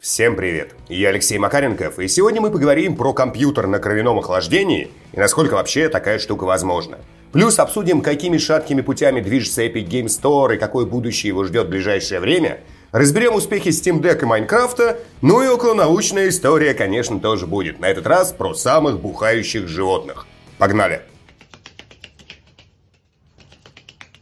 Всем привет! Я Алексей Макаренков, и сегодня мы поговорим про компьютер на кровяном охлаждении и насколько вообще такая штука возможна. Плюс обсудим, какими шаткими путями движется Epic Game Store и какое будущее его ждет в ближайшее время. Разберем успехи Steam Deck и Майнкрафта, ну и околонаучная история, конечно, тоже будет. На этот раз про самых бухающих животных. Погнали!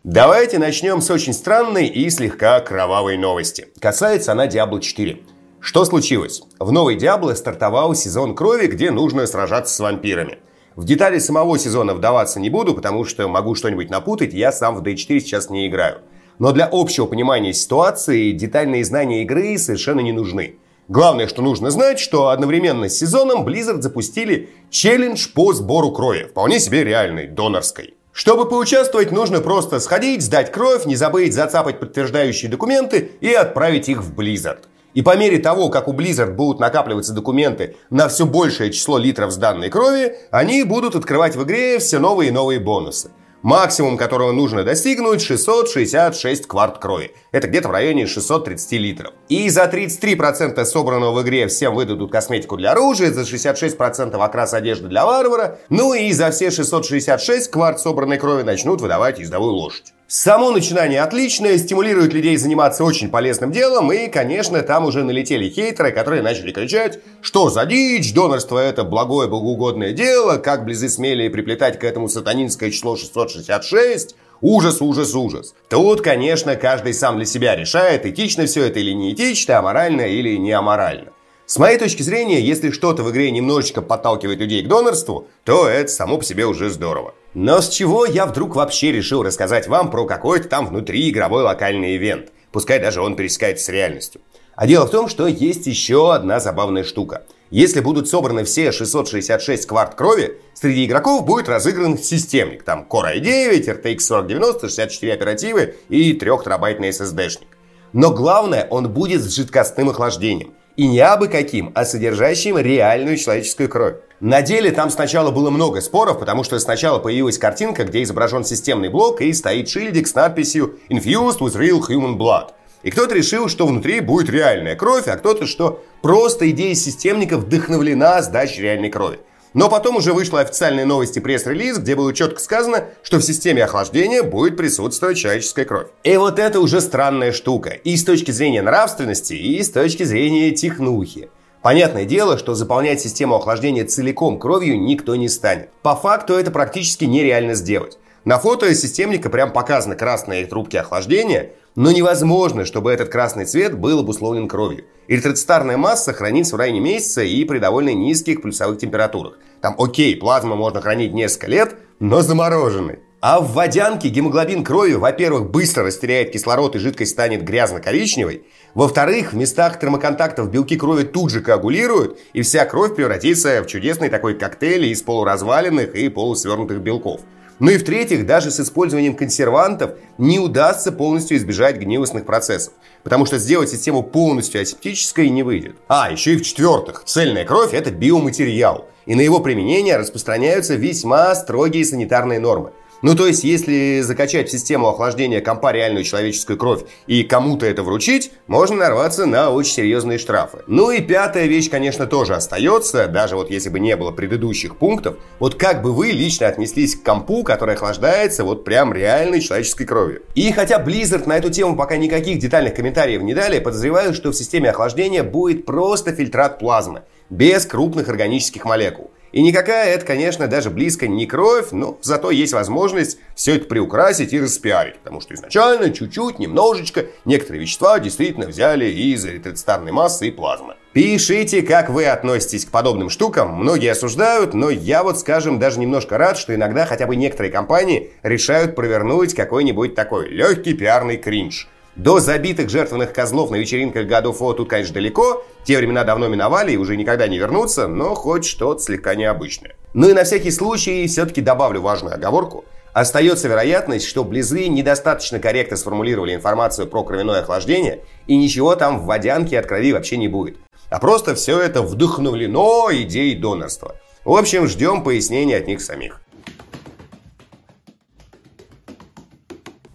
Давайте начнем с очень странной и слегка кровавой новости. Касается она Diablo 4. Что случилось? В новой Диабло стартовал сезон крови, где нужно сражаться с вампирами. В детали самого сезона вдаваться не буду, потому что могу что-нибудь напутать, я сам в D4 сейчас не играю. Но для общего понимания ситуации детальные знания игры совершенно не нужны. Главное, что нужно знать, что одновременно с сезоном Blizzard запустили челлендж по сбору крови, вполне себе реальной, донорской. Чтобы поучаствовать, нужно просто сходить, сдать кровь, не забыть зацапать подтверждающие документы и отправить их в Blizzard. И по мере того, как у Blizzard будут накапливаться документы на все большее число литров сданной крови, они будут открывать в игре все новые и новые бонусы. Максимум, которого нужно достигнуть, 666 кварт крови. Это где-то в районе 630 литров. И за 33% собранного в игре всем выдадут косметику для оружия, за 66% окрас одежды для варвара, ну и за все 666 кварт собранной крови начнут выдавать ездовую лошадь. Само начинание отличное, стимулирует людей заниматься очень полезным делом, и, конечно, там уже налетели хейтеры, которые начали кричать, что за дичь, донорство это благое богоугодное дело, как близы смели приплетать к этому сатанинское число 666, Ужас, ужас, ужас. Тут, конечно, каждый сам для себя решает, этично все это или не этично, аморально или не аморально. С моей точки зрения, если что-то в игре немножечко подталкивает людей к донорству, то это само по себе уже здорово. Но с чего я вдруг вообще решил рассказать вам про какой-то там внутриигровой локальный ивент? Пускай даже он пересекается с реальностью. А дело в том, что есть еще одна забавная штука. Если будут собраны все 666 кварт крови, среди игроков будет разыгран системник. Там Core i9, RTX 4090, 64 оперативы и 3 терабайтный SSD-шник. Но главное, он будет с жидкостным охлаждением. И не абы каким, а содержащим реальную человеческую кровь. На деле там сначала было много споров, потому что сначала появилась картинка, где изображен системный блок и стоит шильдик с надписью «Infused with real human blood». И кто-то решил, что внутри будет реальная кровь, а кто-то, что просто идея системника вдохновлена сдачей реальной крови. Но потом уже вышла официальная новость и пресс-релиз, где было четко сказано, что в системе охлаждения будет присутствовать человеческая кровь. И вот это уже странная штука. И с точки зрения нравственности, и с точки зрения технухи. Понятное дело, что заполнять систему охлаждения целиком кровью никто не станет. По факту это практически нереально сделать. На фото системника прям показаны красные трубки охлаждения, но невозможно, чтобы этот красный цвет был обусловлен кровью. Эритроцитарная масса хранится в районе месяца и при довольно низких плюсовых температурах. Там окей, плазму можно хранить несколько лет, но замороженный. А в водянке гемоглобин крови, во-первых, быстро растеряет кислород и жидкость станет грязно-коричневой. Во-вторых, в местах термоконтактов белки крови тут же коагулируют, и вся кровь превратится в чудесный такой коктейль из полуразваленных и полусвернутых белков. Ну и в-третьих, даже с использованием консервантов не удастся полностью избежать гнилостных процессов, потому что сделать систему полностью асептической не выйдет. А, еще и в-четвертых, цельная кровь – это биоматериал, и на его применение распространяются весьма строгие санитарные нормы. Ну, то есть, если закачать в систему охлаждения компа реальную человеческую кровь и кому-то это вручить, можно нарваться на очень серьезные штрафы. Ну и пятая вещь, конечно, тоже остается, даже вот если бы не было предыдущих пунктов. Вот как бы вы лично отнеслись к компу, который охлаждается вот прям реальной человеческой кровью? И хотя Blizzard на эту тему пока никаких детальных комментариев не дали, подозреваю, что в системе охлаждения будет просто фильтрат плазмы, без крупных органических молекул. И никакая это, конечно, даже близко не кровь, но зато есть возможность все это приукрасить и распиарить. Потому что изначально чуть-чуть, немножечко, некоторые вещества действительно взяли из эритроцитарной массы и плазмы. Пишите, как вы относитесь к подобным штукам. Многие осуждают, но я вот, скажем, даже немножко рад, что иногда хотя бы некоторые компании решают провернуть какой-нибудь такой легкий пиарный кринж – до забитых жертвенных козлов на вечеринках of War тут, конечно, далеко. Те времена давно миновали и уже никогда не вернутся, но хоть что-то слегка необычное. Ну и на всякий случай все-таки добавлю важную оговорку. Остается вероятность, что Близы недостаточно корректно сформулировали информацию про кровяное охлаждение, и ничего там в водянке от крови вообще не будет. А просто все это вдохновлено идеей донорства. В общем, ждем пояснений от них самих.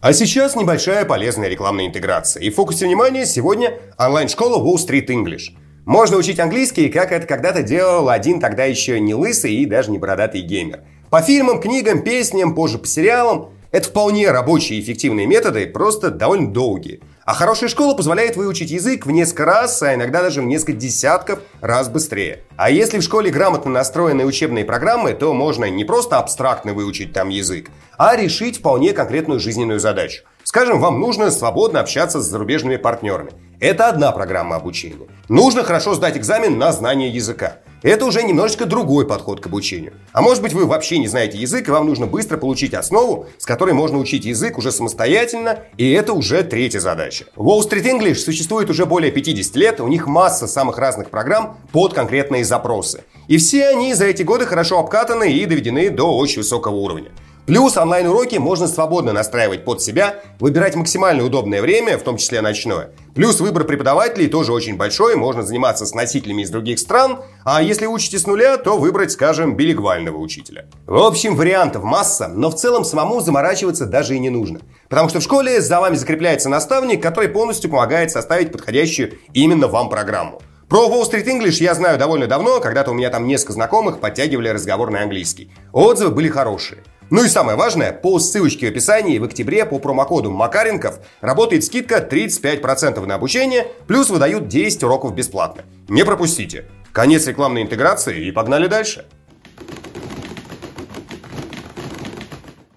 А сейчас небольшая полезная рекламная интеграция. И в фокусе внимания сегодня онлайн-школа Wall Street English. Можно учить английский, как это когда-то делал один тогда еще не лысый и даже не бородатый геймер. По фильмам, книгам, песням, позже по сериалам. Это вполне рабочие и эффективные методы, просто довольно долгие. А хорошая школа позволяет выучить язык в несколько раз, а иногда даже в несколько десятков раз быстрее. А если в школе грамотно настроены учебные программы, то можно не просто абстрактно выучить там язык, а решить вполне конкретную жизненную задачу. Скажем, вам нужно свободно общаться с зарубежными партнерами. Это одна программа обучения. Нужно хорошо сдать экзамен на знание языка. Это уже немножечко другой подход к обучению. А может быть вы вообще не знаете язык, и вам нужно быстро получить основу, с которой можно учить язык уже самостоятельно, и это уже третья задача. Wall Street English существует уже более 50 лет, у них масса самых разных программ под конкретные запросы. И все они за эти годы хорошо обкатаны и доведены до очень высокого уровня. Плюс онлайн-уроки можно свободно настраивать под себя, выбирать максимально удобное время, в том числе ночное. Плюс выбор преподавателей тоже очень большой, можно заниматься с носителями из других стран, а если учите с нуля, то выбрать, скажем, билингвального учителя. В общем, вариантов масса, но в целом самому заморачиваться даже и не нужно. Потому что в школе за вами закрепляется наставник, который полностью помогает составить подходящую именно вам программу. Про Wall Street English я знаю довольно давно, когда-то у меня там несколько знакомых подтягивали разговорный английский. Отзывы были хорошие. Ну и самое важное, по ссылочке в описании в октябре по промокоду Макаренков работает скидка 35% на обучение, плюс выдают 10 уроков бесплатно. Не пропустите. Конец рекламной интеграции и погнали дальше.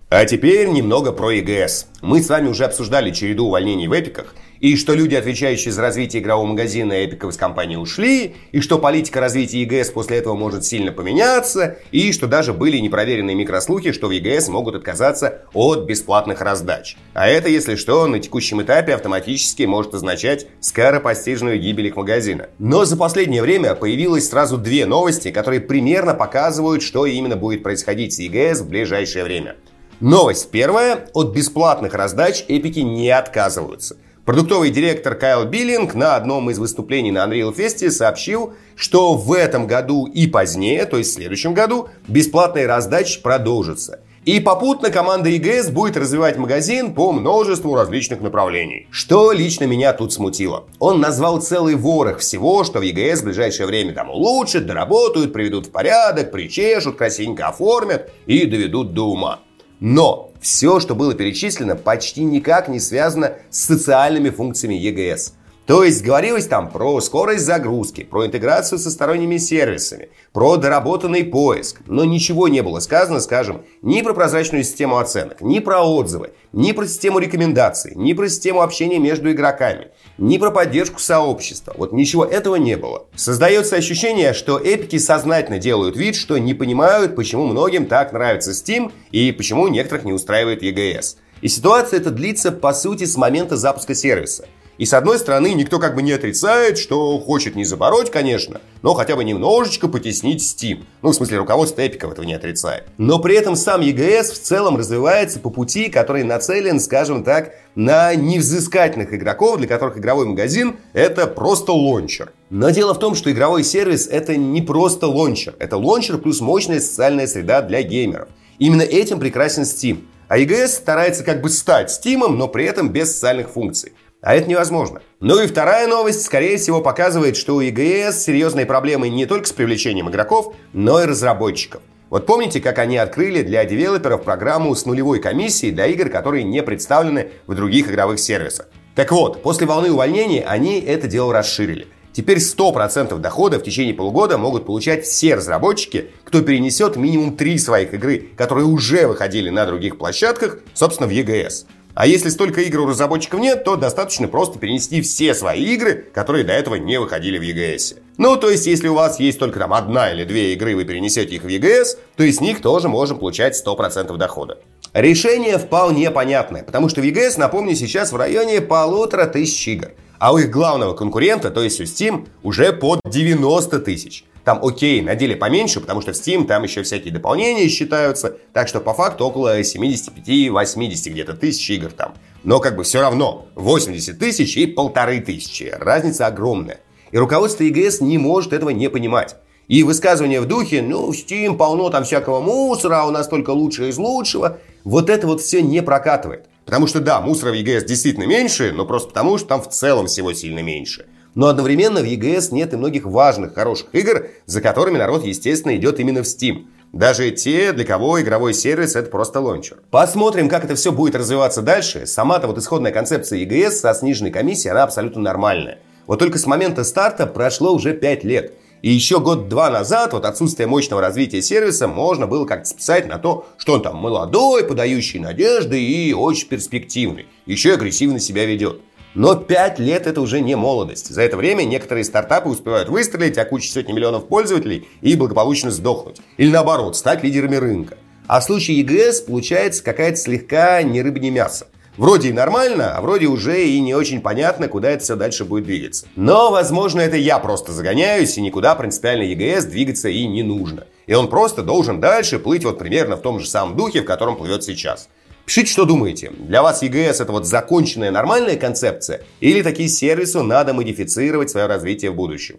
А теперь немного про ЕГС. Мы с вами уже обсуждали череду увольнений в эпиках – и что люди, отвечающие за развитие игрового магазина Эпиков из компании ушли, и что политика развития ЕГС после этого может сильно поменяться, и что даже были непроверенные микрослухи, что в ЕГС могут отказаться от бесплатных раздач. А это, если что, на текущем этапе автоматически может означать скоропостижную гибель их магазина. Но за последнее время появилось сразу две новости, которые примерно показывают, что именно будет происходить с ЕГС в ближайшее время. Новость первая. От бесплатных раздач эпики не отказываются. Продуктовый директор Кайл Биллинг на одном из выступлений на Unreal Fest сообщил, что в этом году и позднее, то есть в следующем году, бесплатные раздачи продолжатся. И попутно команда EGS будет развивать магазин по множеству различных направлений. Что лично меня тут смутило. Он назвал целый ворох всего, что в EGS в ближайшее время там улучшат, доработают, приведут в порядок, причешут, красивенько оформят и доведут до ума. Но все, что было перечислено, почти никак не связано с социальными функциями ЕГС. То есть говорилось там про скорость загрузки, про интеграцию со сторонними сервисами, про доработанный поиск. Но ничего не было сказано, скажем, ни про прозрачную систему оценок, ни про отзывы, ни про систему рекомендаций, ни про систему общения между игроками, ни про поддержку сообщества. Вот ничего этого не было. Создается ощущение, что эпики сознательно делают вид, что не понимают, почему многим так нравится Steam и почему некоторых не устраивает EGS. И ситуация эта длится, по сути, с момента запуска сервиса. И с одной стороны, никто как бы не отрицает, что хочет не забороть, конечно, но хотя бы немножечко потеснить Steam. Ну, в смысле, руководство Эпиков этого не отрицает. Но при этом сам EGS в целом развивается по пути, который нацелен, скажем так, на невзыскательных игроков, для которых игровой магазин – это просто лончер. Но дело в том, что игровой сервис – это не просто лончер. Это лончер плюс мощная социальная среда для геймеров. Именно этим прекрасен Steam. А EGS старается как бы стать Steam, но при этом без социальных функций. А это невозможно. Ну и вторая новость, скорее всего, показывает, что у EGS серьезные проблемы не только с привлечением игроков, но и разработчиков. Вот помните, как они открыли для девелоперов программу с нулевой комиссией для игр, которые не представлены в других игровых сервисах? Так вот, после волны увольнений они это дело расширили. Теперь 100% дохода в течение полугода могут получать все разработчики, кто перенесет минимум три своих игры, которые уже выходили на других площадках, собственно, в EGS. А если столько игр у разработчиков нет, то достаточно просто перенести все свои игры, которые до этого не выходили в EGS. Ну, то есть, если у вас есть только там одна или две игры, вы перенесете их в EGS, то из них тоже можем получать 100% дохода. Решение вполне понятное, потому что в EGS, напомню, сейчас в районе полутора тысяч игр. А у их главного конкурента, то есть у Steam, уже под 90 тысяч. Там окей, на деле поменьше, потому что в Steam там еще всякие дополнения считаются. Так что по факту около 75-80 где-то тысяч игр там. Но как бы все равно 80 тысяч и полторы тысячи. Разница огромная. И руководство ЕГС не может этого не понимать. И высказывания в духе, ну, Steam полно там всякого мусора, а у нас только лучшее из лучшего. Вот это вот все не прокатывает. Потому что да, мусора в ЕГС действительно меньше, но просто потому, что там в целом всего сильно меньше. Но одновременно в EGS нет и многих важных, хороших игр, за которыми народ, естественно, идет именно в Steam. Даже те, для кого игровой сервис это просто лончер. Посмотрим, как это все будет развиваться дальше. Сама-то вот исходная концепция EGS со сниженной комиссией, она абсолютно нормальная. Вот только с момента старта прошло уже 5 лет. И еще год-два назад вот отсутствие мощного развития сервиса можно было как-то списать на то, что он там молодой, подающий надежды и очень перспективный. Еще агрессивно себя ведет. Но 5 лет это уже не молодость. За это время некоторые стартапы успевают выстрелить, окучить сотни миллионов пользователей и благополучно сдохнуть. Или наоборот, стать лидерами рынка. А в случае EGS получается какая-то слегка не рыба, не мясо. Вроде и нормально, а вроде уже и не очень понятно, куда это все дальше будет двигаться. Но, возможно, это я просто загоняюсь, и никуда принципиально ЕГС двигаться и не нужно. И он просто должен дальше плыть вот примерно в том же самом духе, в котором плывет сейчас. Пишите, что думаете. Для вас EGS это вот законченная нормальная концепция? Или такие сервисы надо модифицировать свое развитие в будущем?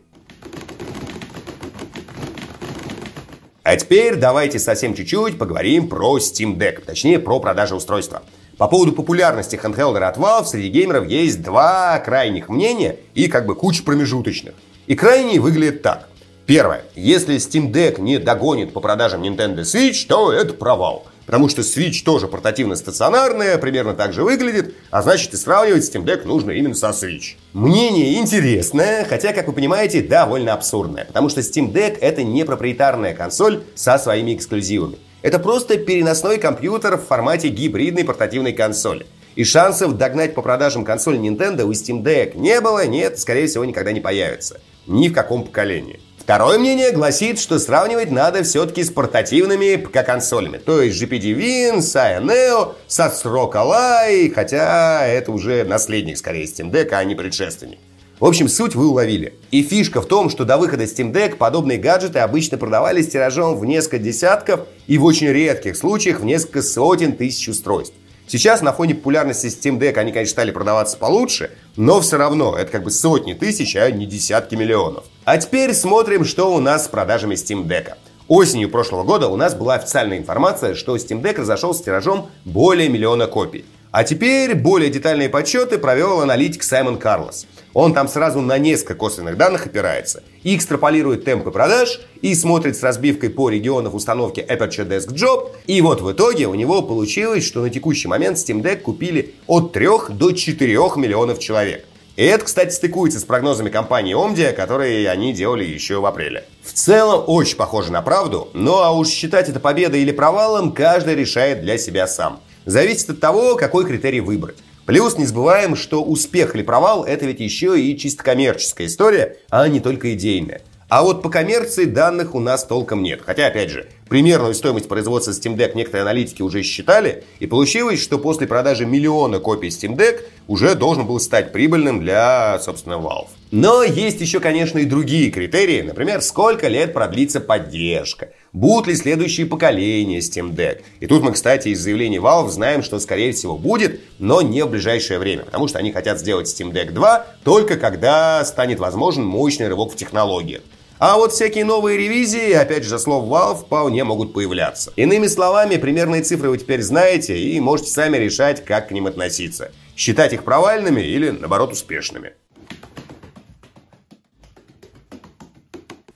А теперь давайте совсем чуть-чуть поговорим про Steam Deck, точнее про продажу устройства. По поводу популярности хендхелдера от Valve среди геймеров есть два крайних мнения и как бы куча промежуточных. И крайние выглядят так. Первое. Если Steam Deck не догонит по продажам Nintendo Switch, то это провал. Потому что Switch тоже портативно-стационарная, примерно так же выглядит, а значит и сравнивать Steam Deck нужно именно со Switch. Мнение интересное, хотя, как вы понимаете, довольно абсурдное. Потому что Steam Deck это не проприетарная консоль со своими эксклюзивами. Это просто переносной компьютер в формате гибридной портативной консоли. И шансов догнать по продажам консоль Nintendo у Steam Deck не было, нет, скорее всего, никогда не появится. Ни в каком поколении. Второе мнение гласит, что сравнивать надо все-таки с портативными ПК-консолями. То есть GPD Win, Sia Neo, Satsrock Ally, хотя это уже наследник скорее Steam Deck, а не предшественник. В общем, суть вы уловили. И фишка в том, что до выхода Steam Deck подобные гаджеты обычно продавались тиражом в несколько десятков и в очень редких случаях в несколько сотен тысяч устройств. Сейчас на фоне популярности Steam Deck они, конечно, стали продаваться получше, но все равно это как бы сотни тысяч, а не десятки миллионов. А теперь смотрим, что у нас с продажами Steam Deck. Осенью прошлого года у нас была официальная информация, что Steam Deck разошелся тиражом более миллиона копий. А теперь более детальные подсчеты провел аналитик Саймон Карлос. Он там сразу на несколько косвенных данных опирается экстраполирует темпы продаж и смотрит с разбивкой по регионам установки Aperture Desk Job. И вот в итоге у него получилось, что на текущий момент Steam Deck купили от 3 до 4 миллионов человек. И это, кстати, стыкуется с прогнозами компании Omdia, которые они делали еще в апреле. В целом, очень похоже на правду, ну а уж считать это победой или провалом, каждый решает для себя сам. Зависит от того, какой критерий выбрать. Плюс не забываем, что успех или провал – это ведь еще и чисто коммерческая история, а не только идейная. А вот по коммерции данных у нас толком нет. Хотя, опять же, примерную стоимость производства Steam Deck некоторые аналитики уже считали, и получилось, что после продажи миллиона копий Steam Deck уже должен был стать прибыльным для, собственно, Valve. Но есть еще, конечно, и другие критерии. Например, сколько лет продлится поддержка. Будут ли следующие поколения Steam Deck. И тут мы, кстати, из заявлений Valve знаем, что, скорее всего, будет, но не в ближайшее время. Потому что они хотят сделать Steam Deck 2 только когда станет возможен мощный рывок в технологиях. А вот всякие новые ревизии, опять же, за слов Valve, вполне могут появляться. Иными словами, примерные цифры вы теперь знаете и можете сами решать, как к ним относиться. Считать их провальными или, наоборот, успешными.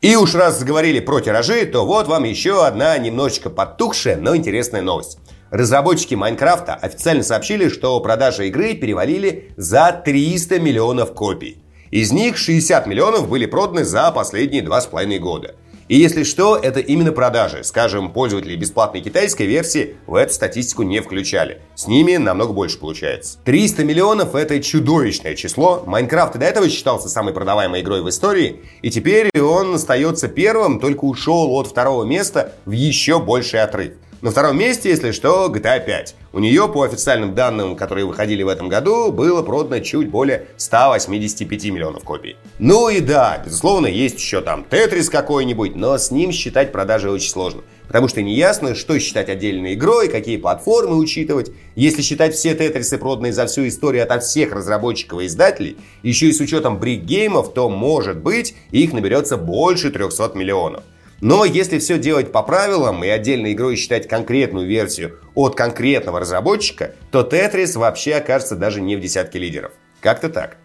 И уж раз заговорили про тиражи, то вот вам еще одна немножечко подтухшая, но интересная новость. Разработчики Майнкрафта официально сообщили, что продажи игры перевалили за 300 миллионов копий. Из них 60 миллионов были проданы за последние два с половиной года. И если что, это именно продажи. Скажем, пользователи бесплатной китайской версии в эту статистику не включали. С ними намного больше получается. 300 миллионов это чудовищное число. Майнкрафт и до этого считался самой продаваемой игрой в истории. И теперь он остается первым, только ушел от второго места в еще больший отрыв. На втором месте, если что, GTA 5. У нее, по официальным данным, которые выходили в этом году, было продано чуть более 185 миллионов копий. Ну и да, безусловно, есть еще там Тетрис какой-нибудь, но с ним считать продажи очень сложно. Потому что неясно, что считать отдельной игрой, какие платформы учитывать. Если считать все тетрисы, проданные за всю историю от всех разработчиков и издателей, еще и с учетом брик-геймов, то, может быть, их наберется больше 300 миллионов. Но если все делать по правилам и отдельной игрой считать конкретную версию от конкретного разработчика, то Tetris вообще окажется даже не в десятке лидеров. Как-то так.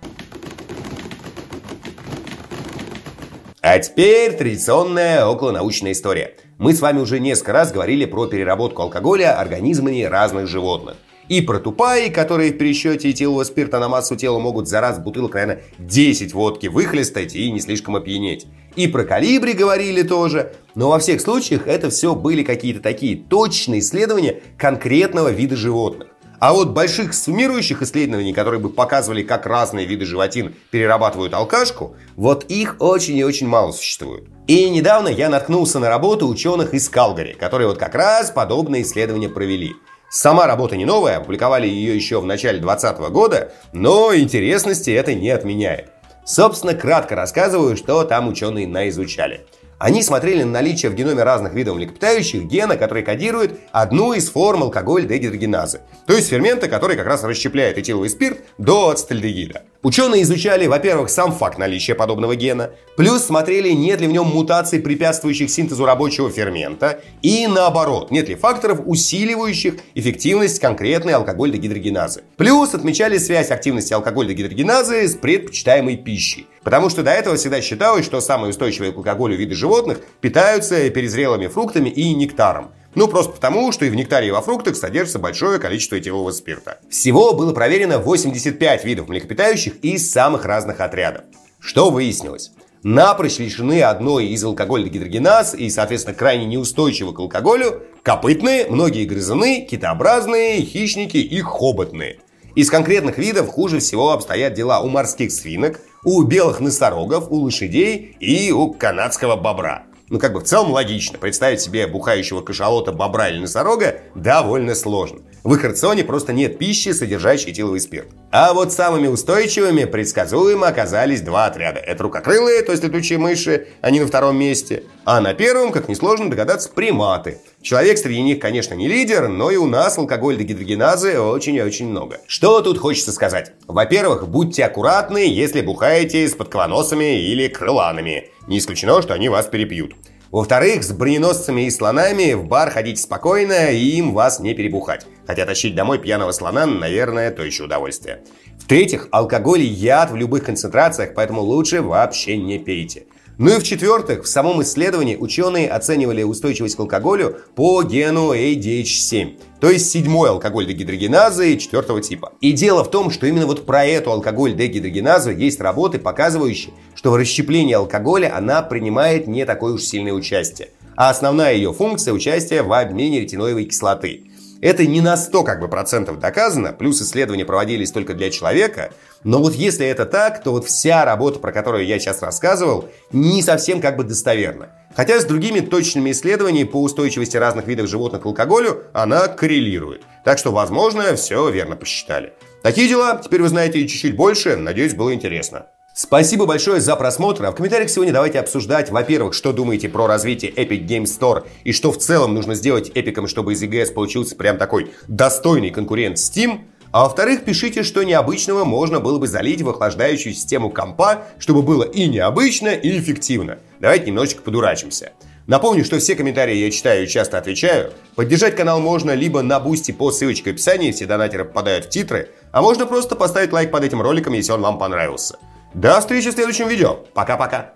А теперь традиционная околонаучная история. Мы с вами уже несколько раз говорили про переработку алкоголя организмами разных животных. И про тупаи, которые в пересчете этилового спирта на массу тела могут за раз бутылок, наверное, 10 водки выхлестать и не слишком опьянеть. И про калибри говорили тоже. Но во всех случаях это все были какие-то такие точные исследования конкретного вида животных. А вот больших суммирующих исследований, которые бы показывали, как разные виды животин перерабатывают алкашку, вот их очень и очень мало существует. И недавно я наткнулся на работу ученых из Калгари, которые вот как раз подобные исследования провели. Сама работа не новая, опубликовали ее еще в начале 2020 года, но интересности это не отменяет. Собственно, кратко рассказываю, что там ученые наизучали. Они смотрели на наличие в геноме разных видов млекопитающих гена, который кодирует одну из форм алкоголь-дегидрогеназы, то есть фермента, который как раз расщепляет этиловый спирт до ацетальдегида. Ученые изучали, во-первых, сам факт наличия подобного гена, плюс смотрели, нет ли в нем мутаций, препятствующих синтезу рабочего фермента, и наоборот, нет ли факторов, усиливающих эффективность конкретной алкоголь-дегидрогеназы. Плюс отмечали связь активности алкоголь-дегидрогеназы с предпочитаемой пищей. Потому что до этого всегда считалось, что самые устойчивые к алкоголю виды животных питаются перезрелыми фруктами и нектаром. Ну, просто потому, что и в нектаре и во фруктах содержится большое количество этилового спирта. Всего было проверено 85 видов млекопитающих из самых разных отрядов. Что выяснилось? Напрочь лишены одной из алкогольных гидрогеназ и, соответственно, крайне неустойчивы к алкоголю копытные, многие грызуны, китообразные, хищники и хоботные. Из конкретных видов хуже всего обстоят дела у морских свинок, у белых носорогов, у лошадей и у канадского бобра ну как бы в целом логично. Представить себе бухающего кашалота, бобра или носорога довольно сложно. В их рационе просто нет пищи, содержащей этиловый спирт. А вот самыми устойчивыми предсказуемо оказались два отряда. Это рукокрылые, то есть летучие мыши, они на втором месте. А на первом, как несложно догадаться, приматы. Человек среди них, конечно, не лидер, но и у нас алкоголь дегидрогеназы очень и очень много. Что тут хочется сказать? Во-первых, будьте аккуратны, если бухаете с подколоносами или крыланами. Не исключено, что они вас перепьют. Во-вторых, с броненосцами и слонами в бар ходить спокойно и им вас не перебухать. Хотя тащить домой пьяного слона, наверное, то еще удовольствие. В-третьих, алкоголь и яд в любых концентрациях, поэтому лучше вообще не пейте. Ну и в-четвертых, в самом исследовании ученые оценивали устойчивость к алкоголю по гену ADH7, то есть седьмой алкоголь дегидрогеназы четвертого типа. И дело в том, что именно вот про эту алкоголь дегидрогеназу есть работы, показывающие, что в расщеплении алкоголя она принимает не такое уж сильное участие. А основная ее функция – участие в обмене ретиноевой кислоты – это не на 100 как бы процентов доказано, плюс исследования проводились только для человека. Но вот если это так, то вот вся работа, про которую я сейчас рассказывал, не совсем как бы достоверна. Хотя с другими точными исследованиями по устойчивости разных видов животных к алкоголю она коррелирует. Так что, возможно, все верно посчитали. Такие дела, теперь вы знаете чуть-чуть больше, надеюсь, было интересно. Спасибо большое за просмотр. А в комментариях сегодня давайте обсуждать, во-первых, что думаете про развитие Epic Game Store и что в целом нужно сделать эпиком, чтобы из EGS получился прям такой достойный конкурент Steam. А во-вторых, пишите, что необычного можно было бы залить в охлаждающую систему компа, чтобы было и необычно, и эффективно. Давайте немножечко подурачимся. Напомню, что все комментарии я читаю и часто отвечаю. Поддержать канал можно либо на бусте по ссылочке в описании, все донатеры попадают в титры, а можно просто поставить лайк под этим роликом, если он вам понравился. До встречи в следующем видео. Пока-пока.